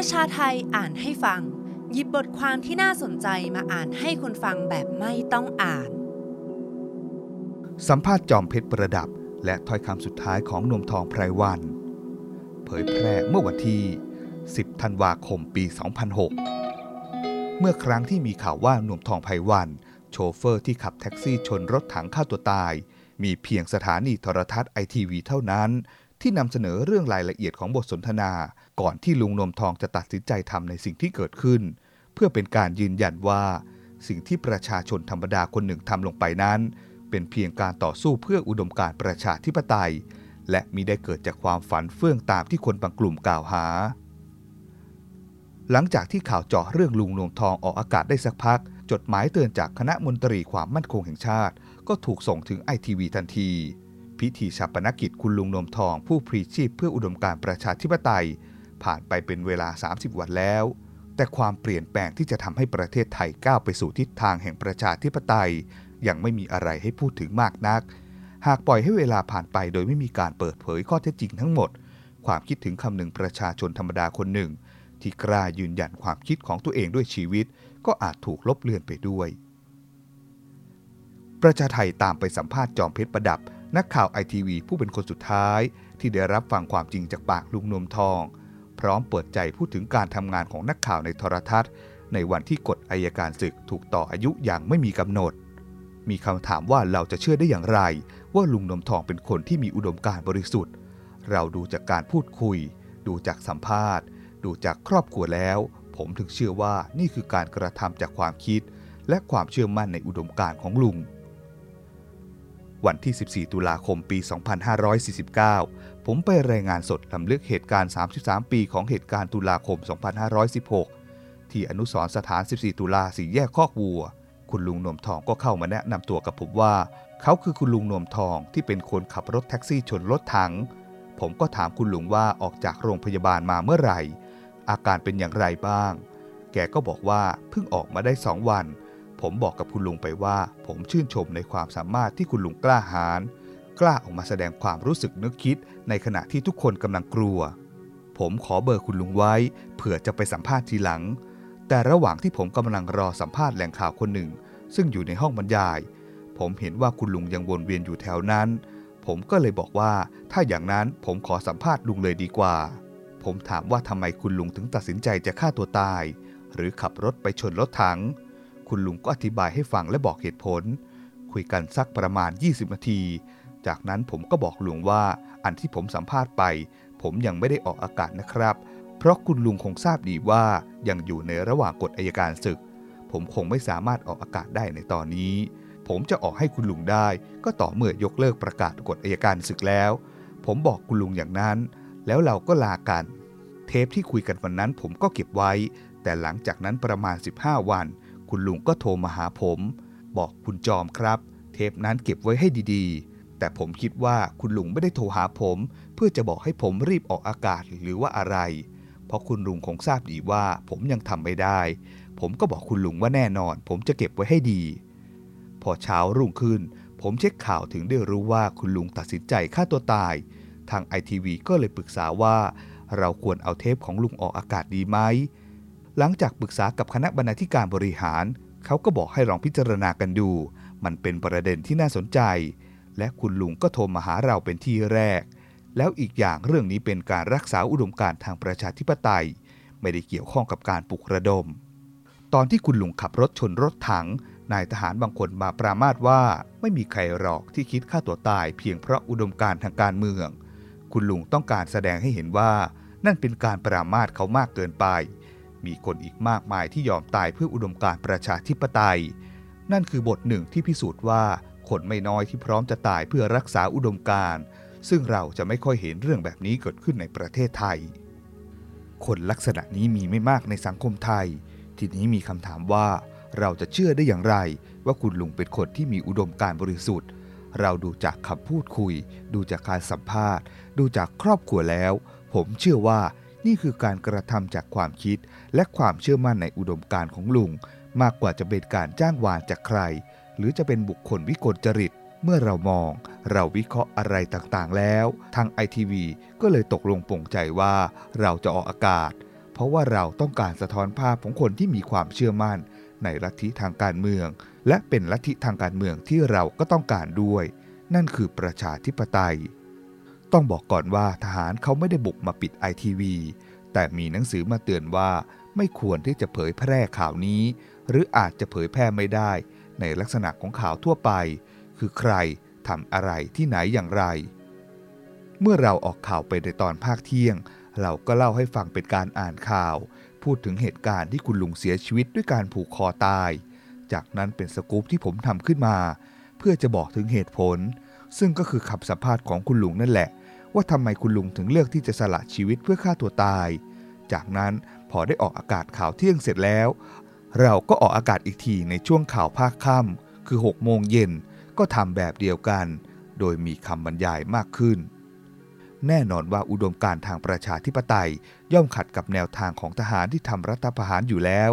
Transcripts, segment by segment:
ประชาไทยอ่านให้ฟัง หยิบบทความที่น่าสนใจมาอ่านให้คนฟังแบบไม่ต้องอ่าน สัมภาษณ์จอมเพชรประดับ และถ้อยคำสุดท้ายของนมทองไพรวัน เผยแพร่เมื่อวันที่ 10 ธันวาคมปี 2006 เมื่อครั้งที่มีข่าวว่านวมทองไพรวัน โชเฟอร์ที่ขับแท็กซี่ชนรถถังฆ่าตัวตาย มีเพียงสถานีโทรทัศน์ไอทีวีเท่านั้น ที่นำเสนอเรื่องรายละเอียดของบทสนทนา ก่อนที่ลุงนวมทองจะตัดสินใจทำในสิ่งที่เกิดขึ้น เพื่อเป็นการยืนยันว่า สิ่งที่ประชาชนธรรมดาคนหนึ่งทำลงไปนั้น เป็นเพียงการต่อสู้เพื่ออุดมการประชาธิปไตย และมิได้เกิดจากความฝันเฟื่องตามที่คนบางกลุ่มกล่าวหา หลังจากที่ข่าวเจาะเรื่องลุงนวมทองออกอากาศได้สักพัก จดหมายเตือนจากคณะมนตรีความมั่นคงแห่งชาติ ก็ถูกส่งถึงไอทีวีทันที พิธีชาปนกิจคุณลุงนมทองผู้พรีชีพเพื่ออุดมการประชาธิปไตย ผ่านไปเป็นเวลา 30 วันแล้ว แต่ความเปลี่ยนแปลงที่จะทำให้ประเทศไทยก้าวไปสู่ทิศทางแห่งประชาธิปไตย ยังไม่มีอะไรให้พูดถึงมากนัก หากปล่อยให้เวลาผ่านไปโดยไม่มีการเปิดเผยข้อเท็จจริงทั้งหมด ความคิดถึงคำหนึ่งประชาชนธรรมดาคนหนึ่ง ที่กล้ายืนยันความคิดของตัวเองด้วยชีวิต ก็อาจถูกลบเลือนไปด้วย ประชาไทยตามไปสัมภาษณ์จอมเพชรประดับ นักข่าวไอทีวีผู้เป็นคนสุดท้าย ที่ได้รับฟังความจริงจากปากลุงนวมทอง พร้อมเปิดใจพูดถึงการทำงานของนักข่าวในโทรทัศน์ ในวันที่กฎอายการศึกถูกต่ออายุอย่างไม่มีกำหนด มีคำถามว่าเราจะเชื่อได้อย่างไร ว่าลุงนวมทองเป็นคนที่มีอุดมการณ์บริสุทธิ์ เราดูจากการพูดคุย ดูจากสัมภาษณ์ ดูจากครอบครัวแล้ว ผมถึงเชื่อว่านี่คือการกระทำจากความคิด และความเชื่อมั่นในอุดมการณ์ของลุง วันที่ 14 ตุลาคม ปี 2549 ผมไปรายงานสดลำลึกเหตุการณ์ 33 ปีของเหตุการณ์ตุลาคม 2516 ที่อนุสรสถาน 14 ตุลาสีแยกคอกวัว คุณลุงนวมทองก็เข้ามาแนะนำตัวกับผมว่า เขาคือคุณลุงนวมทองที่เป็นคนขับรถแท็กซี่ชนรถถัง ผมก็ถามคุณลุงว่าออกจากโรงพยาบาลมาเมื่อไหร่ อาการเป็นอย่างไรบ้าง แกก็บอกว่าเพิ่งออกมาได้สองวัน ผมบอกกับคุณลุงไปว่า ผมชื่นชมในความสามารถที่คุณลุงกล้าหาญกล้าออกมาแสดงความรู้สึกนึกคิด ในขณะที่ทุกคนกำลังกลัว ผมขอเบอร์คุณลุงไว้ เผื่อจะไปสัมภาษณ์ทีหลัง แต่ระหว่างที่ผมกำลังรอสัมภาษณ์แหล่งข่าวคนหนึ่ง ซึ่งอยู่ในห้องบรรยาย ผมเห็นว่าคุณลุงยังวนเวียนอยู่แถวนั้น ผมก็เลยบอกว่า ถ้าอย่างนั้นผมขอสัมภาษณ์ลุงเลยดีกว่า ผมถามว่าทำไมคุณลุงถึงตัดสินใจจะฆ่าตัวตาย หรือขับรถไปชนรถถัง คุณลุงก็อธิบายให้ฟังและบอกเหตุผล คุยกันสักประมาณ 20 นาที จากนั้นผมก็บอกลุงว่าอันที่ผมสัมภาษณ์ไป ผมยังไม่ได้ออกอากาศนะครับ เพราะคุณลุงคงทราบดีว่ายังอยู่ในระหว่างกฎอายการศึก ผมคงไม่สามารถออกอากาศได้ในตอนนี้ ผมจะออกให้คุณลุงได้ ก็ต่อเมื่อยกเลิกประกาศกฎอายการศึกแล้ว ผมบอกคุณลุงอย่างนั้น แล้วเราก็ลากัน เทปที่คุยกันวันนั้นผมก็เก็บไว้ แต่หลังจากนั้นประมาณ 15 วัน คุณลุงก็โทรมาหาผม บอกคุณจอมครับ เทปนั้นเก็บไว้ให้ดีๆ แต่ผมคิดว่าคุณลุงไม่ได้โทรหาผม เพื่อจะบอกให้ผมรีบออกอากาศหรือว่าอะไร เพราะคุณลุงคงทราบดีว่าผมยังทำไม่ได้ ผมก็บอกคุณลุงว่าแน่นอน ผมจะเก็บไว้ให้ดี พอเช้ารุ่งขึ้น ผมเช็คข่าวถึงได้รู้ว่าคุณลุงตัดสินใจฆ่าตัวตาย ทางไอทีวีก็เลยปรึกษาว่า เราควรเอาเทปของลุงออกอากาศดีไหม หลังจากปรึกษากับคณะบรรณาธิการบริหาร เขาก็บอกให้ลองพิจารณากันดู มันเป็นประเด็นที่น่าสนใจ และคุณลุงก็โทรมาหาเราเป็นที่แรก แล้วอีกอย่างเรื่องนี้เป็นการรักษาอุดมการทางประชาธิปไตย ไม่ได้เกี่ยวข้องกับการปลุกระดม ตอนที่คุณลุงขับรถชนรถถัง นายทหารบางคนมาปรามาสว่าไม่มีใครหรอกที่คิดฆ่าตัวตาย เพียงเพราะอุดมการทางการเมือง คุณลุงต้องการแสดงให้เห็นว่า นั่นเป็นการปรามาสเขามากเกินไป มีคนอีกมากมายที่ยอมตายเพื่ออุดมการประชาธิปไตย นั่นคือบทหนึ่งที่พิสูจน์ว่าคนไม่น้อยที่พร้อมจะตายเพื่อรักษาอุดมการณ์ ซึ่งเราจะไม่ค่อยเห็นเรื่องแบบนี้เกิดขึ้นในประเทศไทย คนลักษณะนี้มีไม่มากในสังคมไทย ทีนี้มีคำถามว่าเราจะเชื่อได้อย่างไร ว่าคุณลุงเป็นคนที่มีอุดมการบริสุทธิ์ เราดูจากคำพูดคุย ดูจากการสัมภาษณ์ ดูจากครอบครัวแล้ว ผมเชื่อว่า นี่คือการกระทำจากความคิด และความเชื่อมั่นในอุดมการณ์ของลุง มากกว่าจะเป็นการจ้างวานจากใคร หรือจะเป็นบุคคลวิกลจริต เมื่อเรามอง เราวิเคราะห์อะไรต่างๆแล้ว ทางไอทีวีก็เลยตกลงปลงใจว่าเราจะออกอากาศ เพราะว่าเราต้องการสะท้อนภาพของคนที่มีความเชื่อมั่น ในลัทธิทางการเมือง และเป็นลัทธิทางการเมืองที่เราก็ต้องการด้วย นั่นคือประชาธิปไตย ต้องบอกก่อนว่าทหารเขาไม่ได้บุกมาปิดไอทีวีแต่มีหนังสือมาเตือนว่าไม่ควรที่จะเผยแพร่ข่าวนี้ หรืออาจจะเผยแพร่ไม่ได้ ในลักษณะของข่าวทั่วไป คือใครทำอะไรที่ไหนอย่างไร เมื่อเราออกข่าวไปในตอนภาคเที่ยง เราก็เล่าให้ฟังเป็นการอ่านข่าว พูดถึงเหตุการณ์ที่คุณลุงเสียชีวิตด้วยการผูกคอตาย จากนั้นเป็นสกู๊ปที่ผมทำขึ้นมา เพื่อจะบอกถึงเหตุผล ซึ่งก็คือคำสัมภาษณ์ของคุณลุงนั่นแหละ ว่าทำไมคุณลุงถึงเลือกที่จะสละชีวิตเพื่อฆ่าตัวตาย จากนั้นพอได้ออกอากาศข่าวเที่ยงเสร็จแล้ว เราก็ออกอากาศอีกทีในช่วงข่าวภาคค่ำคือ6โมงเย็นก็ทำแบบเดียวกัน โดยมีคำบรรยายมากขึ้น แน่นอนว่าอุดมการทางประชาธิปไตยย่อมขัดกับแนวทางของทหารที่ทำรัฐประหารอยู่แล้ว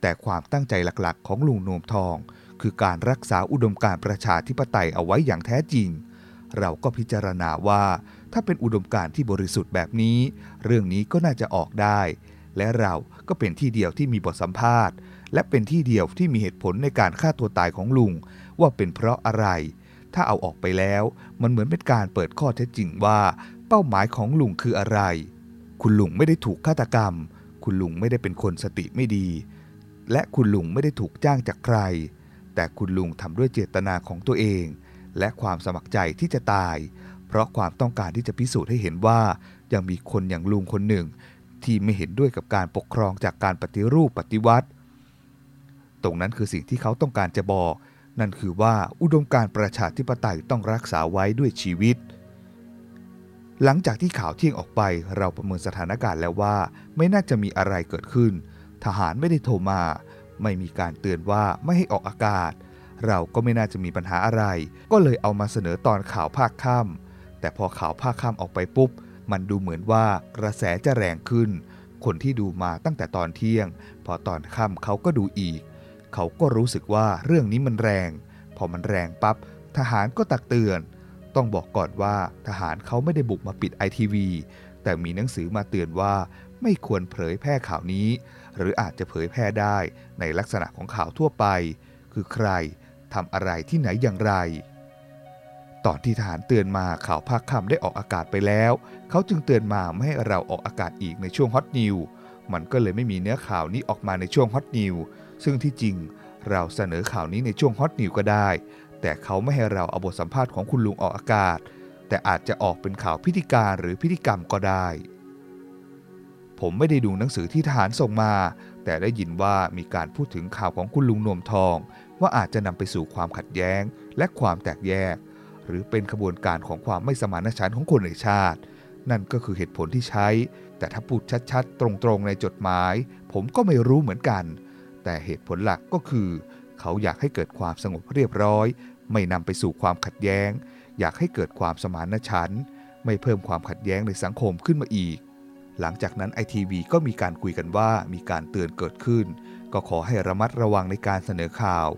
แต่ความตั้งใจหลักๆ ของลุงโนมทอง คือการรักษาอุดมการประชาธิปไตยเอาไว้อย่างแท้จริง เราก็พิจารณาว่า ถ้าเป็นอุดมการที่บริสุทธิ์แบบนี้ เรื่องนี้ก็น่าจะออกได้ และเราก็เป็นที่เดียวที่มีบทสัมภาษณ์ และเป็นที่เดียวที่มีเหตุผลในการฆ่าตัวตายของลุง ว่าเป็นเพราะอะไร ถ้าเอาออกไปแล้ว มันเหมือนเป็นการเปิดข้อเท็จจริงว่า เป้าหมายของลุงคืออะไร คุณลุงไม่ได้ถูกฆาตกรรม คุณลุงไม่ได้เป็นคนสติไม่ดี และคุณลุงไม่ได้ถูกจ้างจากใคร แต่คุณลุงทำด้วยเจตนาของตัวเอง และความสมัครใจที่จะตาย เพราะความต้องการที่จะพิสูจน์ให้เห็นว่า ยังมีคนอย่างลุงคนหนึ่ง ที่ไม่เห็นด้วยกับการปกครองจากการปฏิรูปปฏิวัติ ตรงนั้นคือสิ่งที่เขาต้องการจะบอก นั่นคือว่าอุดมการประชาธิปไตยต้องรักษาไว้ด้วยชีวิต หลังจากที่ข่าวเที่ยงออกไปเราประเมินสถานการณ์แล้วว่า ไม่น่าจะมีอะไรเกิดขึ้น ทหารไม่ได้โทรมา ไม่มีการเตือนว่าไม่ให้ออกอากาศเราก็ไม่น่าจะมีปัญหาอะไร ก็เลยเอามาเสนอตอนข่าวภาคค่ำ แต่พอข่าวภาคค่ำออกไปปุ๊บ มันดูเหมือนว่ากระแสจะแรงขึ้น คนที่ดูมาตั้งแต่ตอนเที่ยง พอตอนค่ำเขาก็ดูอีก เขาก็รู้สึกว่าเรื่องนี้มันแรง พอมันแรงปับ๊บทหารก็ตักเตือน ต้องบอกก่อนว่าทหารเขาไม่ได้บุกมาปิดไอทีวีแต่มีหนังสือมาเตือนว่าไม่ควรเผยแพร่ข่าวนี้ หรืออาจจะเผยแพร่ได้ในลักษณะของข่าวทั่วไป คือใครทำอะไรที่ไหนอย่างไร ตอนที่ทหารเตือนมาข่าวภาคค่ำได้ออกอากาศไปแล้ว เขาจึงเตือนมาไม่ให้เราออกอากาศอีกในช่วงฮอตนิวมันก็เลยไม่มีเนื้อข่าวนี้ออกมาในช่วงฮอตนิวซึ่งที่จริงเราเสนอข่าวนี้ในช่วงฮอตนิวก็ได้ แต่เขาไม่ให้เราเอาบทสัมภาษณ์ของคุณลุงออกอากาศ แต่อาจจะออกเป็นข่าวพิธีการหรือพิธีกรรมก็ได้ ผมไม่ได้ดูหนังสือที่ทหารส่งมา แต่ได้ยินว่ามีการพูดถึงข่าวของคุณลุงนวมทอง ว่าอาจจะนำไปสู่ความขัดแย้ง และความแตกแยก หรือเป็นขบวนการของความไม่สมานฉันท์ของคนในชาติ นั่นก็คือเหตุผลที่ใช้ แต่ถ้าพูดชัดๆ ตรงๆในจดหมาย ผมก็ไม่รู้เหมือนกัน แต่เหตุผลหลักก็คือ เขาอยากให้เกิดความสงบเรียบร้อย ไม่นำไปสู่ความขัดแย้ง อยากให้เกิดความสมานฉันท์ไม่เพิ่มความขัดแย้งในสังคมขึ้นมาอีก หลังจากนั้นไอทีวีก็มีการคุยกันว่ามีการเตือนเกิดขึ้น ก็ขอให้ระมัดระวังในการเสนอข่าว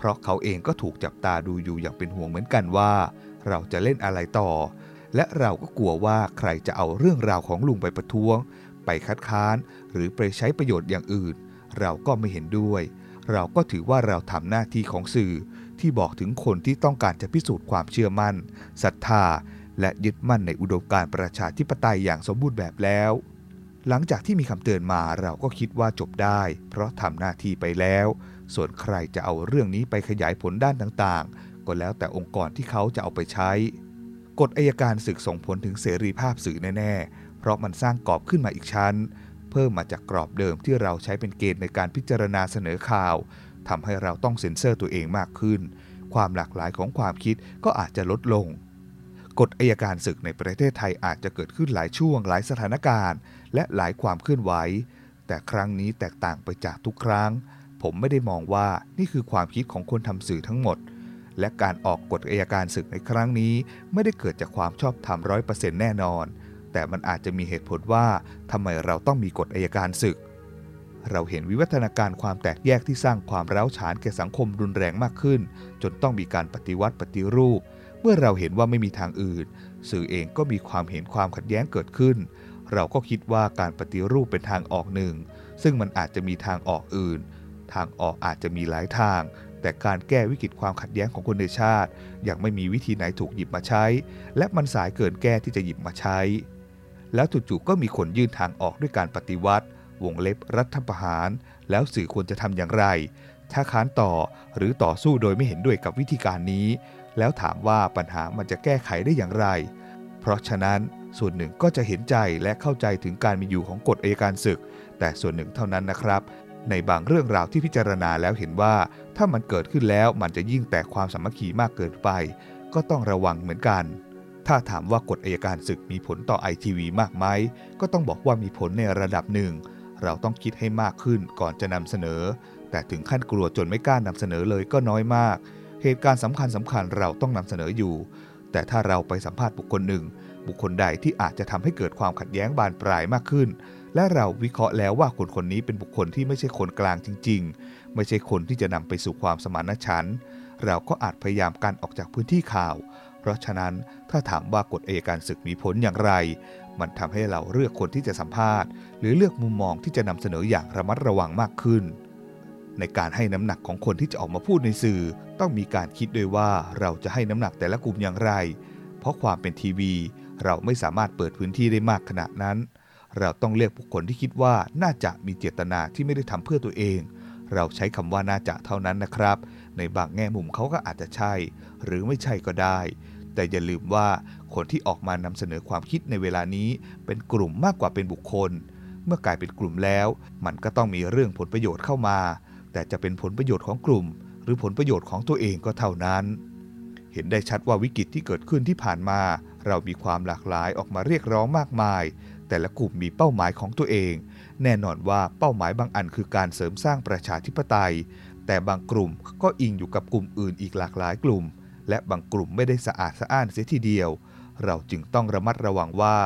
เพราะเขาเองก็ถูกจับตาดูอยู่อย่างเป็นห่วงเหมือนกันว่า เราจะเล่นอะไรต่อ และเราก็กลัวว่าใครจะเอาเรื่องราวของลุงไปประท้วง ไปคัดค้าน หรือไปใช้ประโยชน์อย่างอื่น เราก็ไม่เห็นด้วย เราก็ถือว่าเราทำหน้าที่ของสื่อ ที่บอกถึงคนที่ต้องการจะพิสูจน์ความเชื่อมั่นศรัทธา และยึดมั่นในอุดมการประชาธิปไตยอย่างสมบูรณ์แบบแล้วหลังจากที่มีคำเตือนมาเราก็คิดว่าจบได้ เพราะทำหน้าที่ไปแล้ว ส่วนใครจะเอาเรื่องนี้ไปขยายผลด้านต่างๆ ก็แล้วแต่องค์กรที่เขาจะเอาไปใช้ กฎอายการศึกส่งผลถึงเสรีภาพสื่อแน่ๆ เพราะมันสร้างกรอบขึ้นมาอีกชั้น เพิ่มมาจากกรอบเดิมที่เราใช้เป็นเกณฑ์ในการพิจารณาเสนอข่าวทำให้เราต้องเซ็นเซอร์ตัวเองมากขึ้น ความหลากหลายของความคิดก็อาจจะลดลงกฎอายการศึกในประเทศไทยอาจจะเกิดขึ้นหลายช่วงหลายสถานการณ์ และหลายความเคลื่อนไหว แต่ครั้งนี้แตกต่างไปจากทุกครั้ง ผมไม่ได้มองว่านี่คือความคิดของคนทำสื่อทั้งหมด และการออกกฎอายการศึกในครั้งนี้ ไม่ได้เกิดจากความชอบธรรมร้อยเปอร์เซ็นต์แน่นอน แต่มันอาจจะมีเหตุผลว่าทำไมเราต้องมีกฎอายการศึก เราเห็นวิวัฒนาการความแตกแยกที่สร้างความร้าวฉานแก่สังคมรุนแรงมากขึ้น จนต้องมีการปฏิวัติปฏิรูป เมื่อเราเห็นว่าไม่มีทางอื่น สื่อเองก็มีความเห็นความขัดแย้งเกิดขึ้น เราก็คิดว่าการปฏิรูปเป็นทางออกหนึ่ง ซึ่งมันอาจจะมีทางออกอื่น ทางออกอาจจะมีหลายทาง แต่การแก้วิกฤตความขัดแย้งของคนในชาติ ยังไม่มีวิธีไหนถูกหยิบมาใช้ และมันสายเกินแก้ที่จะหยิบมาใช้ แล้วจู่ๆก็มีคนยื่นทางออกด้วยการปฏิวัติ วงเล็บรัฐประหาร แล้วสื่อควรจะทำอย่างไร ถ้าค้านต่อหรือต่อสู้โดยไม่เห็นด้วยกับวิธีการนี้ แล้วถามว่าปัญหามันจะแก้ไขได้อย่างไร เพราะฉะนั้นส่วนหนึ่งก็จะเห็นใจและเข้าใจถึงการมีอยู่ของกฎอัยการศึก แต่ส่วนหนึ่งเท่านั้นนะครับ ในบางเรื่องราวที่พิจารณาแล้วเห็นว่า ถ้ามันเกิดขึ้นแล้วมันจะยิ่งแตกความสามัคคีมากเกินไป ก็ต้องระวังเหมือนกัน ถ้าถามว่ากฎอัยการศึกมีผลต่อไอทีวีมากไหมก็ต้องบอกว่ามีผลในระดับหนึ่ง เราต้องคิดให้มากขึ้นก่อนจะนำเสนอ แต่ถึงขั้นกลัวจนไม่กล้านำเสนอเลยก็น้อยมาก เหตุการณ์สำคัญสำคัญเราต้องนำเสนออยู่ แต่ถ้าเราไปสัมภาษณ์บุคคลหนึ่ง บุคคลใดที่อาจจะทำให้เกิดความขัดแย้งบานปลายมากขึ้น และเราวิเคราะห์แล้วว่าคนคนนี้เป็นบุคคลที่ไม่ใช่คนกลางจริง ๆ ไม่ใช่คนที่จะนำไปสู่ความสมานฉันท์เราก็อาจพยายามกันออกจากพื้นที่ข่าว เพราะฉะนั้นถ้าถามว่ากฎเอการศึกมีผลอย่างไร มันทำให้เราเลือกคนที่จะสัมภาษณ์ หรือเลือกมุมมองที่จะนำเสนออย่างระมัดระวังมากขึ้น ในการให้น้ำหนักของคนที่จะออกมาพูดในสื่อ ต้องมีการคิดด้วยว่าเราจะให้น้ำหนักแต่ละกลุ่มอย่างไร เพราะความเป็นทีวี เราไม่สามารถเปิดพื้นที่ได้มากขนาดนั้น เราต้องเลือกบุคคลที่คิดว่าน่าจะมีเจตนาที่ไม่ได้ทำเพื่อตัวเอง เราใช้คำว่าน่าจะเท่านั้นนะครับ ในบางแง่มุมเขาก็อาจจะใช่ หรือไม่ใช่ก็ได้ แต่อย่าลืมว่าคนที่ออกมานำเสนอความคิดในเวลานี้ เป็นกลุ่มมากกว่าเป็นบุคคล เมื่อกลายเป็นกลุ่มแล้ว มันก็ต้องมีเรื่องผลประโยชน์เข้ามา แต่จะเป็นผลประโยชน์ของกลุ่ม หรือผลประโยชน์ของตัวเองก็เท่านั้นเห็นได้ชัดว่าวิกฤตที่เกิดขึ้นที่ผ่านมา เรามีความหลากหลายออกมาเรียกร้องมากมาย แต่ละกลุ่มมีเป้าหมายของตัวเอง แน่นอนว่าเป้าหมายบางอันคือการเสริมสร้างประชาธิปไตย แต่บางกลุ่มก็อิงอยู่กับกลุ่มอื่นอีกหลากหลายกลุ่ม และบางกลุ่มไม่ได้สะอาดสะอ้านเสียทีเดียว เราจึงต้องระมัดระวังว่า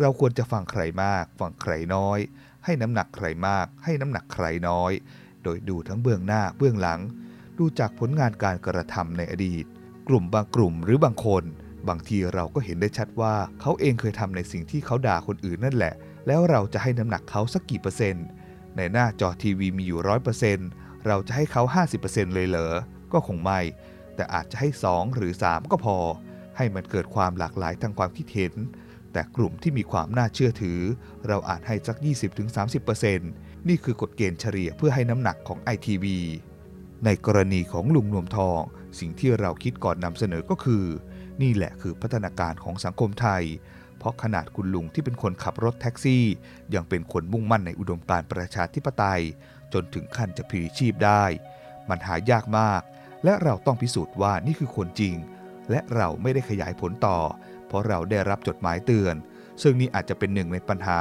เราควรจะฟังใครมาก ฟังใครน้อย ให้น้ำหนักใครมาก ให้น้ำหนักใครน้อย โดยดูทั้งเบื้องหน้าเบื้องหลัง ดูจากผลงานการกระทำในอดีต กลุ่มบางกลุ่มหรือบางคน บางทีเราก็เห็นได้ชัดว่าเขาเองเคยทำในสิ่งที่เขาด่าคนอื่นนั่นแหละ แล้วเราจะให้น้ำหนักเขาสักกี่เปอร์เซ็นต์ ในหน้าจอทีวีมีอยู่ร้อยเปอร์เซ็นต์เราจะให้เขา 50%เลยเหรอ ก็คงไม่ แต่อาจจะให้ 2 หรือ 3 ก็พอ ให้มันเกิดความหลากหลายทางความคิดเห็น แต่กลุ่มที่มีความน่าเชื่อถือ เราอาจให้สัก 20-30%นี่คือกฎเกณฑ์เฉลี่ยเพื่อให้น้ำหนักของ ITV ในกรณีของลุงนวมทอง สิ่งที่เราคิดก่อนนำเสนอก็คือ นี่แหละคือพัฒนาการของสังคมไทย เพราะขนาดคุณลุงที่เป็นคนขับรถแท็กซี่ ยังเป็นคนมุ่งมั่นในอุดมการณ์ประชาธิปไตย จนถึงขั้นจะพลีชีพได้ มันหายากมาก และเราต้องพิสูจน์ว่านี่คือคนจริง และเราไม่ได้ขยายผลต่อ เพราะเราได้รับจดหมายเตือน ซึ่งนี่อาจจะเป็นหนึ่งในปัญหา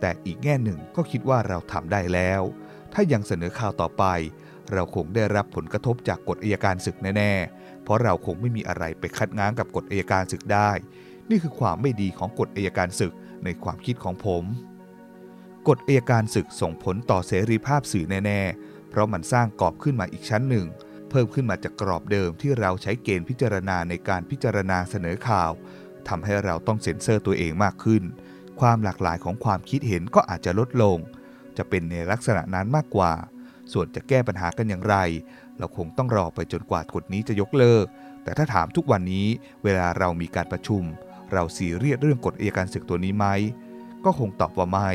แต่อีกแง่หนึ่งก็คิดว่าเราทำได้แล้ว ถ้ายังเสนอข่าวต่อไป เราคงได้รับผลกระทบจากกฎอัยการศึกแน่ๆ เพราะเราคงไม่มีอะไรไปคัดง้างกับกฎอัยการศึกได้ นี่คือความไม่ดีของกฎอัยการศึกในความคิดของผม กฎอัยการศึกส่งผลต่อเสรีภาพสื่อแน่ๆ เพราะมันสร้างกรอบขึ้นมาอีกชั้นหนึ่ง เพิ่มขึ้นมาจากกรอบเดิมที่เราใช้เกณฑ์พิจารณาในการพิจารณาเสนอข่าวทำให้เราต้องเซ็นเซอร์ตัวเองมากขึ้น ความหลากหลายของความคิดเห็นก็อาจจะลดลง จะเป็นในลักษณะนั้นมากกว่า ส่วนจะแก้ปัญหากันอย่างไร เราคงต้องรอไปจนกว่ากฎนี้จะยกเลิก แต่ถ้าถามทุกวันนี้เวลาเรามีการประชุม เราซีเรียสเรื่องกฎเอยการศึกตัวนี้ไหม ก็คงตอบว่าไม่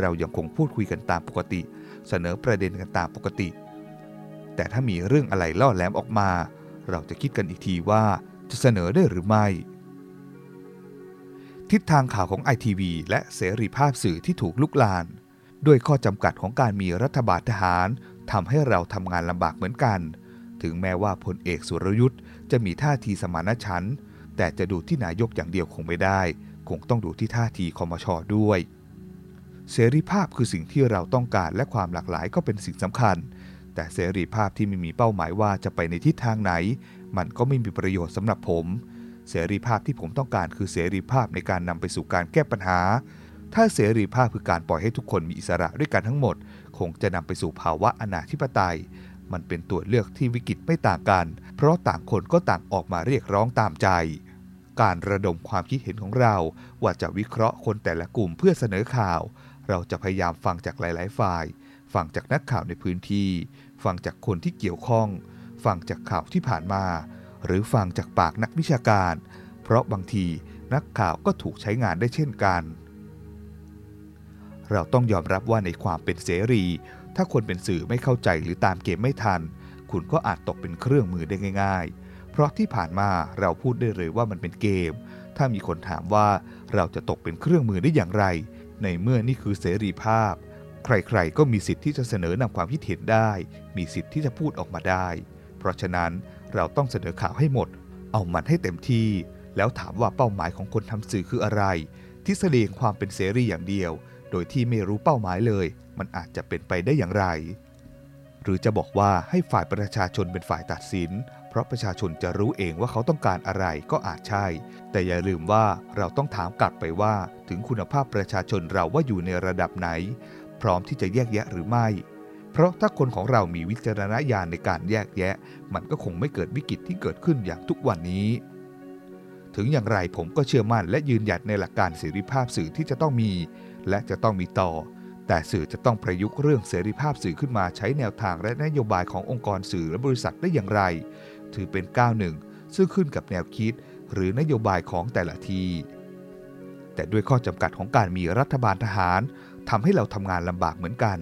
เรายังคงพูดคุยกันตามปกติ เสนอประเด็นกันตามปกติ แต่ถ้ามีเรื่องอะไรล่อแหลมออกมา เราจะคิดกันอีกทีว่าจะเสนอได้หรือไม่ ทิศทางข่าวของ ITV และเสรีภาพสื่อที่ถูกลุกลาน ด้วยข้อจำกัดของการมีรัฐบาลทหาร ทำให้เราทำงานลำบากเหมือนกัน ถึงแม้ว่าพลเอกสุรยุทธ์จะมีท่าทีสมานฉันท์แต่จะดูที่นายกอย่างเดียวคงไม่ได้ คงต้องดูที่ท่าทีคอมชอด้วย เสรีภาพคือสิ่งที่เราต้องการและความหลากหลายก็เป็นสิ่งสำคัญ แต่เสรีภาพที่ไม่มีเป้าหมายว่าจะไปในทิศทางไหน มันก็ไม่มีประโยชน์สำหรับผม เสรีภาพที่ผมต้องการคือเสรีภาพในการนำไปสู่การแก้ปัญหา ถ้าเสรีภาพคือการปล่อยให้ทุกคนมีอิสระด้วยกันทั้งหมด คงจะนำไปสู่ภาวะอนาธิปไตย มันเป็นตัวเลือกที่วิกฤตไม่ต่างกัน เพราะต่างคนก็ต่างออกมาเรียกร้องตามใจ การระดมความคิดเห็นของเรา ว่าจะวิเคราะห์คนแต่ละกลุ่มเพื่อเสนอข่าว เราจะพยายามฟังจากหลาย ๆ ฝ่าย ฟังจากนักข่าวในพื้นที่ ฟังจากคนที่เกี่ยวข้อง ฟังจากข่าวที่ผ่านมา หรือฟังจากปากนักวิชาการ เพราะบางทีนักข่าวก็ถูกใช้งานได้เช่นกัน เราต้องยอมรับว่าในความเป็นเสรี ถ้าคนเป็นสื่อไม่เข้าใจหรือตามเกมไม่ทัน คุณก็อาจตกเป็นเครื่องมือได้ง่าย ๆ เพราะที่ผ่านมาเราพูดได้เลยว่ามันเป็นเกม ถ้ามีคนถามว่าเราจะตกเป็นเครื่องมือได้อย่างไร ในเมื่อนี่คือเสรีภาพ ใครๆ ก็มีสิทธิ์ที่จะเสนอนำความคิดเห็นได้ มีสิทธิ์ที่จะพูดออกมาได้ เพราะฉะนั้นเราต้องเสนอข่าวให้หมด เอามันให้เต็มที่ แล้วถามว่าเป้าหมายของคนทำสื่อคืออะไรทฤษฎีความเป็นเสรีอย่างเดียว โดยที่ไม่รู้เป้าหมายเลย มันอาจจะเป็นไปได้อย่างไร หรือจะบอกว่าให้ฝ่ายประชาชนเป็นฝ่ายตัดสิน เพราะประชาชนจะรู้เองว่าเขาต้องการอะไรก็อาจใช่ แต่อย่าลืมว่าเราต้องถามกลับไปว่า ถึงคุณภาพประชาชนเราว่าอยู่ในระดับไหน พร้อมที่จะแยกแยะหรือไม่ เพราะถ้าคนของเรามีวิจารณญาณในการแยกแยะ มันก็คงไม่เกิดวิกฤตที่เกิดขึ้นอย่างทุกวันนี้ถึงอย่างไรผมก็เชื่อมั่นและยืนหยัดในหลักการเสรีภาพสื่อที่จะต้องมี และจะต้องมีต่อ แต่สื่อจะต้องประยุกต์เรื่องเสรีภาพสื่อขึ้นมาใช้แนวทางและนโยบายขององค์กรสื่อและบริษัทได้อย่างไร ถือเป็นก้าวหนึ่งซึ่งขึ้นกับแนวคิด หรือนโยบายของแต่ละที แต่ด้วยข้อจำกัดของการมีรัฐบาลทหารทำให้เราทำงานลำบากเหมือนกัน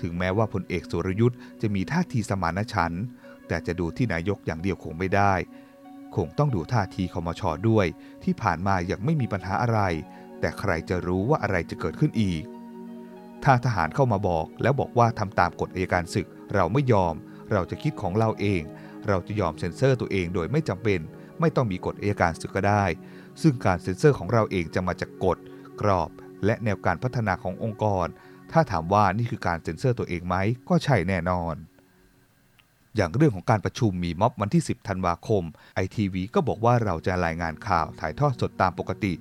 ถึงแม้ว่าพลเอกสุรยุทธ์จะมีท่าทีสมานฉันท์แต่จะดูที่นายกอย่างเดียวคงไม่ได้ คงต้องดูท่าทีคอมชอด้วย ที่ผ่านมายังไม่มีปัญหาอะไร แต่ใครจะรู้ว่าอะไรจะเกิดขึ้นอีก ถ้าทหารเข้ามาบอกแล้วบอกว่าทำตามกฎอัยการศึก เราไม่ยอม เราจะคิดของเราเอง เราจะยอมเซ็นเซอร์ตัวเองโดยไม่จำเป็น ไม่ต้องมีกฎอัยการศึกก็ได้ ซึ่งการเซ็นเซอร์ของเราเองจะมาจากกฎ กรอบ และแนวการพัฒนาขององค์กร ถ้าถามว่านี่คือการเซ็นเซอร์ตัวเองไหมก็ใช่แน่นอนอย่างเรื่องของการประชุมมีม็อบวันที่ 10 ธันวาคมไอทีวีก็บอกว่าเราจะรายงานข่าวถ่ายทอดสดตามปกติ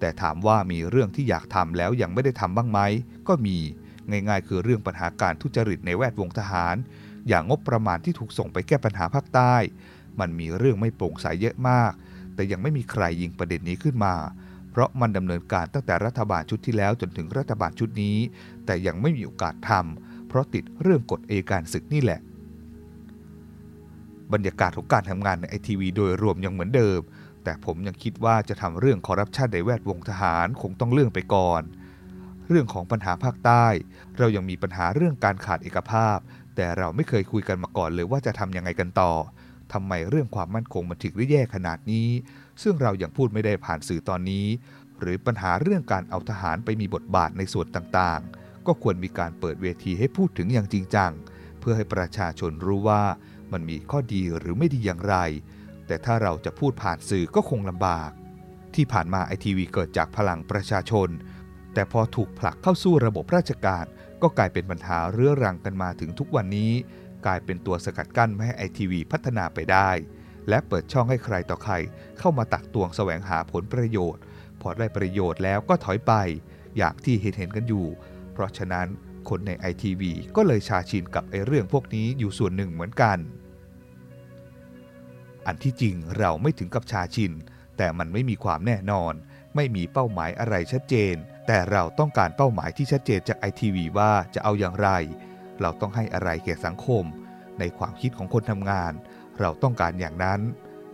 แต่ถามว่ามีเรื่องที่อยากทำแล้วยังไม่ได้ทำบ้างไหม ก็มี ง่ายๆ คือเรื่องปัญหาการทุจริตในแวดวงทหาร อย่างงบประมาณที่ถูกส่งไปแก้ปัญหาภาคใต้ มันมีเรื่องไม่โปร่งใสเยอะมาก แต่ยังไม่มีใครยิงประเด็นนี้ขึ้นมา เพราะมันดำเนินการตั้งแต่รัฐบาลชุดที่แล้วจนถึงรัฐบาลชุดนี้ แต่ยังไม่มีโอกาสทำเพราะติดเรื่องกฎเอการศึกนี่แหละบรรยากาศของการทำงานในไอทีวีโดยรวมยังเหมือนเดิม แต่ผมยังคิดว่าจะทำเรื่องคอร์รัปชันในแวดวงทหารคงต้องเลื่อนไปก่อน เรื่องของปัญหาภาคใต้ เรายังมีปัญหาเรื่องการขาดเอกภาพ แต่เราไม่เคยคุยกันมาก่อนเลยว่าจะทำยังไงกันต่อทำไมเรื่องความมั่นคงมันถึงได้แย่ขนาดนี้ ซึ่งเรายัางพูดไม่ได้ผ่านสื่อตอนนี้ หรือปัญหาเรื่องการเอาทหารไปมีบทบาทในส่วนต่างๆ ก็ควรมีการเปิดเวทีให้พูดถึงอย่างจริงจัง เพื่อให้ประชาชนรู้ว่ามันมีข้อดีหรือไม่ดีอย่างไร แต่ถ้าเราจะพูดผ่านสื่อก็คงลำบาก ที่ผ่านมาไอทีวีเกิดจากพลังประชาชน แต่พอถูกผลักเข้าสู่ระบบราชการ ก็กลายเป็นปัญหาเรื้อรังกันมาถึงทุกวันนี้ กลายเป็นตัวสกัดกั้นไม่ให้ไอทีวีพัฒนาไปได้ และเปิดช่องให้ใครต่อใคร เข้ามาตักตวงแสวงหาผลประโยชน์ พอได้ประโยชน์แล้วก็ถอยไป อย่างที่เห็นเห็นกันอยู่ เพราะฉะนั้นคนในไอทีวีก็เลยชาชินกับไอเรื่องพวกนี้อยู่ส่วนหนึ่งเหมือนกัน อันที่จริงเราไม่ถึงกับชาชิน แต่มันไม่มีความแน่นอน ไม่มีเป้าหมายอะไรชัดเจน แต่เราต้องการเป้าหมายที่ชัดเจนจากไอทีวีว่าจะเอาอย่างไร เราต้องให้อะไรแก่สังคม ในความคิดของคนทำงาน เราต้องการอย่างนั้น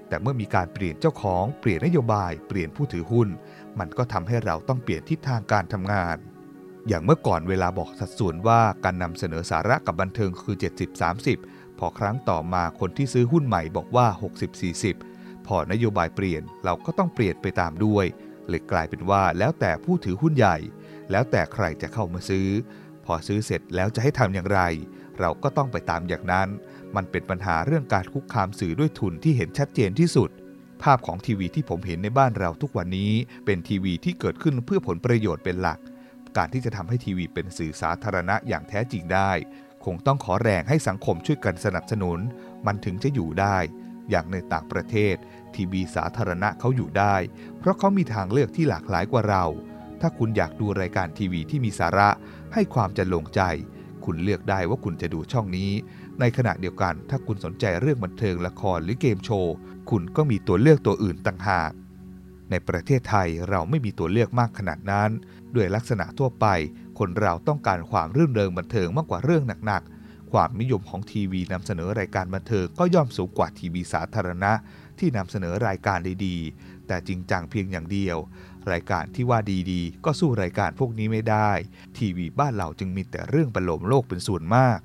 แต่เมื่อมีการเปลี่ยนเจ้าของเปลี่ยนนโยบาย เปลี่ยนผู้ถือหุ้น มันก็ทำให้เราต้องเปลี่ยนทิศทางการทำงานอย่างเมื่อก่อนเวลาบอกสัดส่วนว่าการนำเสนอสาระกับบันเทิงคือ 70-30 พอครั้งต่อมาคนที่ซื้อหุ้นใหม่บอกว่า 60-40 พอนโยบายเปลี่ยนเราก็ต้องเปลี่ยนไปตามด้วยเลยกลายเป็นว่าแล้วแต่ผู้ถือหุ้นใหญ่ แล้วแต่ใครจะเข้ามาซื้อ พอซื้อเสร็จแล้วจะให้ทำอย่างไร เราก็ต้องไปตามอย่างนั้น มันเป็นปัญหาเรื่องการคุกคามสื่อด้วยทุนที่เห็นชัดเจนที่สุด ภาพของทีวีที่ผมเห็นในบ้านเราทุกวันนี้ เป็นทีวีที่เกิดขึ้นเพื่อผลประโยชน์เป็นหลัก การที่จะทำให้ทีวีเป็นสื่อสาธารณะอย่างแท้จริงได้ คงต้องขอแรงให้สังคมช่วยกันสนับสนุน มันถึงจะอยู่ได้ อย่างในต่างประเทศ ทีวีสาธารณะเขาอยู่ได้ เพราะเขามีทางเลือกที่หลากหลายกว่าเรา ถ้าคุณอยากดูรายการทีวีที่มีสาระ ให้ความจะลงใจ คุณเลือกได้ว่าคุณจะดูช่องนี้ ในขณะเดียวกันถ้าคุณสนใจเรื่องบันเทิงละครหรือเกมโชว์ คุณก็มีตัวเลือกตัวอื่นต่างหากในประเทศไทยเราไม่มีตัวเลือกมากขนาดนั้น ด้วยลักษณะทั่วไป คนเราต้องการความรื่นเริงบันเทิงมากกว่าเรื่องหนักๆ ความนิยมของทีวีนำเสนอรายการบันเทิงก็ย่อมสูงกว่าทีวีสาธารณะ ที่นำเสนอรายการดีๆ แต่จริงจังเพียงอย่างเดียว รายการที่ว่าดีๆ ก็สู้รายการพวกนี้ไม่ได้ ทีวีบ้านเราจึงมีแต่เรื่องประโลมโลกเป็นส่วนมาก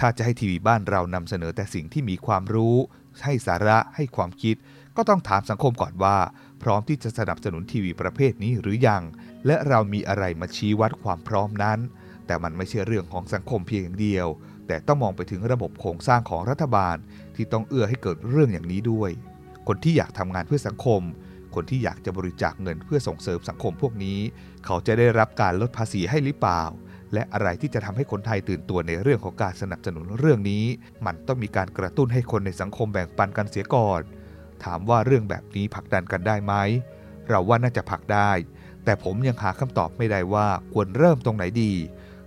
ถ้าจะให้ทีวีบ้านเรานำเสนอแต่สิ่งที่มีความรู้ ให้สาระให้ความคิด ก็ต้องถามสังคมก่อนว่า พร้อมที่จะสนับสนุนทีวีประเภทนี้หรือยัง และเรามีอะไรมาชี้วัดความพร้อมนั้น แต่มันไม่ใช่เรื่องของสังคมเพียงอย่างเดียว แต่ต้องมองไปถึงระบบโครงสร้างของรัฐบาลที่ต้องเอื้อให้เกิดเรื่องอย่างนี้ด้วย คนที่อยากทำงานเพื่อสังคม คนที่อยากจะบริจาคเงินเพื่อส่งเสริมสังคมพวกนี้ เขาจะได้รับการลดภาษีให้หรือเปล่า และอะไรที่จะทำให้คนไทยตื่นตัวในเรื่องของการสนับสนุนเรื่องนี้ มันต้องมีการกระตุ้นให้คนในสังคมแบ่งปันกันเสียก่อน ถามว่าเรื่องแบบนี้ผลักดันกันได้ไหมเราว่าน่าจะผลักได้ แต่ผมยังหาคำตอบไม่ได้ว่าควรเริ่มตรงไหนดี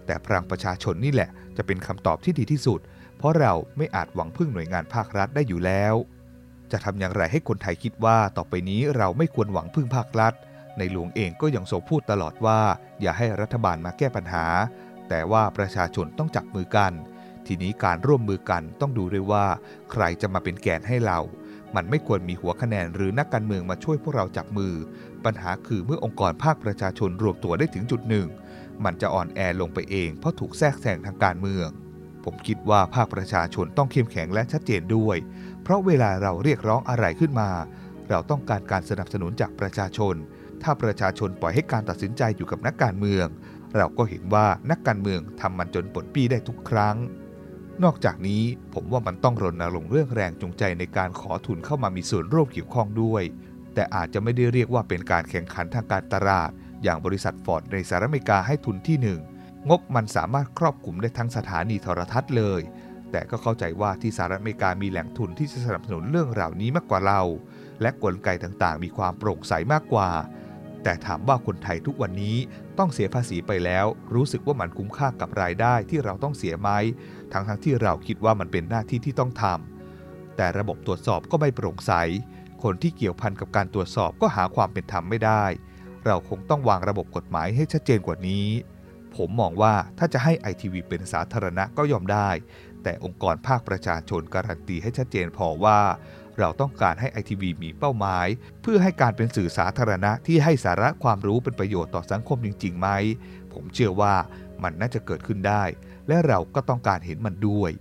แต่พลังประชาชนนี่แหละจะเป็นคำตอบที่ดีที่สุด เพราะเราไม่อาจหวังพึ่งหน่วยงานภาครัฐได้อยู่แล้ว จะทำอย่างไรให้คนไทยคิดว่าต่อไปนี้เราไม่ควรหวังพึ่งภาครัฐ ในหลวงเองก็ยังทรงพูดตลอดว่า อย่าให้รัฐบาลมาแก้ปัญหา แต่ว่าประชาชนต้องจับมือกัน ทีนี้การร่วมมือกันต้องดูด้วยว่า ใครจะมาเป็นแกนให้เรา มันไม่ควรมีหัวคะแนนหรือนักการเมืองมาช่วยพวกเราจับมือ ปัญหาคือเมื่อองค์กรภาคประชาชนรวมตัวได้ถึงจุดหนึ่ง มันจะอ่อนแอลงไปเองเพราะถูกแทรกแซงทางการเมือง ผมคิดว่าภาคประชาชนต้องเข้มแข็งและชัดเจนด้วย เพราะเวลาเราเรียกร้องอะไรขึ้นมา เราต้องการการสนับสนุนจากประชาชน ถ้าประชาชนปล่อยให้การตัดสินใจอยู่กับนักการเมือง เราก็เห็นว่านักการเมืองทำมันจนปลดปี้ได้ทุกครั้ง นอกจากนี้ผมว่ามันต้องรณรงค์เรื่องแรงจูงใจในการขอทุนเข้ามามีส่วนร่วมเกี่ยวข้องด้วย แต่อาจจะไม่ได้เรียกว่าเป็นการแข่งขันทางการตลาด อย่างบริษัทฟอร์ดในสหรัฐอเมริกาให้ทุนที่หนึ่งงบมันสามารถครอบคลุมได้ทั้งสถานีโทรทัศน์เลย แต่ก็เข้าใจว่าที่สหรัฐอเมริกามีแหล่งทุนที่จะสนับสนุนเรื่องเหล่านี้มากกว่าเรา และกลไกต่างๆ มีความโปร่งใสมากกว่า แต่ถามว่าคนไทยทุกวันนี้ต้องเสียภาษีไปแล้ว รู้สึกว่ามันคุ้มค่ากับรายได้ที่เราต้องเสียไหมทั้งทั้งที่เราคิดว่ามันเป็นหน้าที่ที่ต้องทำแต่ระบบตรวจสอบก็ไม่โปร่งใส คนที่เกี่ยวพันกับการตรวจสอบก็หาความเป็นธรรมไม่ได้ เราคงต้องวางระบบกฎหมายให้ชัดเจนกว่านี้ ผมมองว่าถ้าจะให้ไอทีวีเป็นสาธารณะก็ยอมได้ แต่องค์กรภาคประชาชนการันตีให้ชัดเจนพอว่า เราต้องการให้ไอทีวีมีเป้าหมาย เพื่อให้การเป็นสื่อสาธารณะที่ให้สาระความรู้เป็นประโยชน์ต่อสังคมจริงๆไหม ผมเชื่อว่ามันน่าจะเกิดขึ้นได้ และเราก็ต้องการเห็นมันด้วย